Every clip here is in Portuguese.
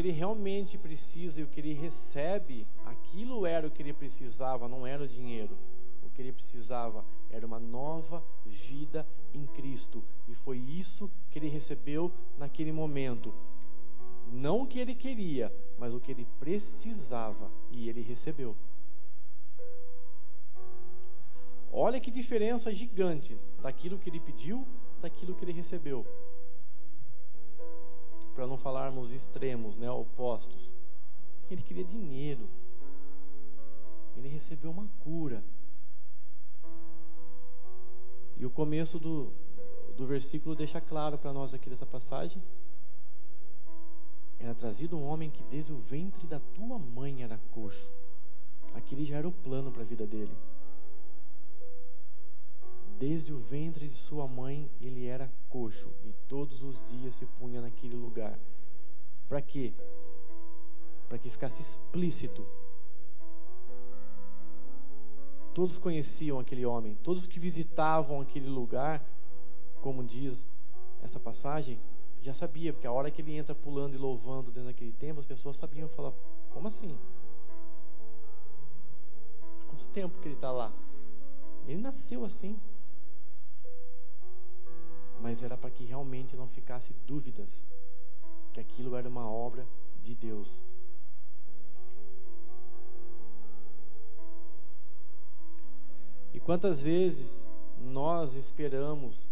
ele realmente precisa e o que ele recebe, aquilo era o que ele precisava, não era o dinheiro. O que ele precisava era uma nova vida em Cristo. E foi isso que ele recebeu naquele momento. Não o que ele queria, mas o que ele precisava. E ele recebeu. Olha que diferença gigante daquilo que ele pediu, daquilo que ele recebeu. Para não falarmos extremos, né, opostos. Ele queria dinheiro. Ele recebeu uma cura. E o começo do, do versículo deixa claro para nós aqui dessa passagem. Era trazido um homem que desde o ventre da tua mãe era coxo. Aquele já era o plano para a vida dele. Desde o ventre de sua mãe ele era coxo e todos os dias se punha naquele lugar. Para quê? Para que ficasse explícito Todos conheciam aquele homem, todos que visitavam aquele lugar, como diz essa passagem, já sabia, porque a hora que ele entra pulando e louvando dentro daquele templo, as pessoas sabiam falar: como assim? Há quanto tempo que ele está lá? Ele nasceu assim. Mas era para que realmente não ficasse dúvidas que aquilo era uma obra de Deus. E quantas vezes nós esperamos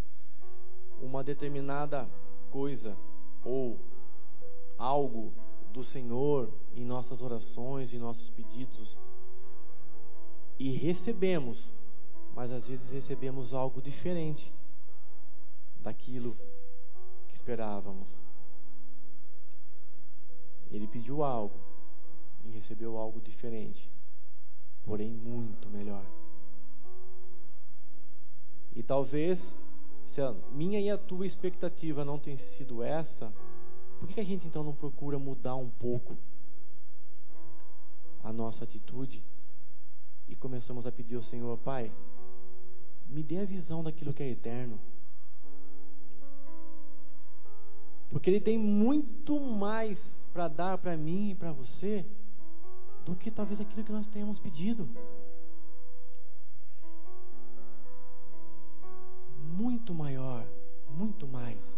uma determinada coisa ou algo do Senhor em nossas orações, em nossos pedidos e recebemos, mas às vezes recebemos algo diferente daquilo que esperávamos. Ele pediu algo e recebeu algo diferente, porém muito melhor. E talvez, se a minha e a tua expectativa não tem sido essa, por que a gente então não procura mudar um pouco a nossa atitude e começamos a pedir ao Senhor, Pai, me dê a visão daquilo que é eterno. Porque Ele tem muito mais para dar para mim e para você do que talvez aquilo que nós tenhamos pedido. muito maior, muito mais.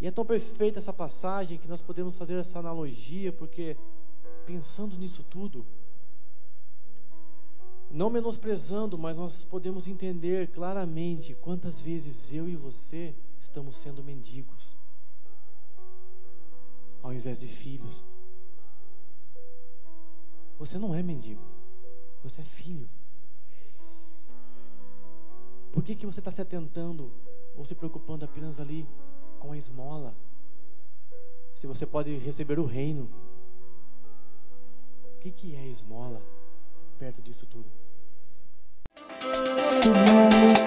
E é tão perfeita essa passagem que nós podemos fazer essa analogia, porque pensando nisso tudo, não menosprezando, mas nós podemos entender claramente quantas vezes eu e você estamos sendo mendigos, ao invés de filhos. Você não é mendigo, você é filho. Por que, que você está se atentando ou se preocupando apenas ali com a esmola? Se você pode receber o reino. O que, que é esmola perto disso tudo? Música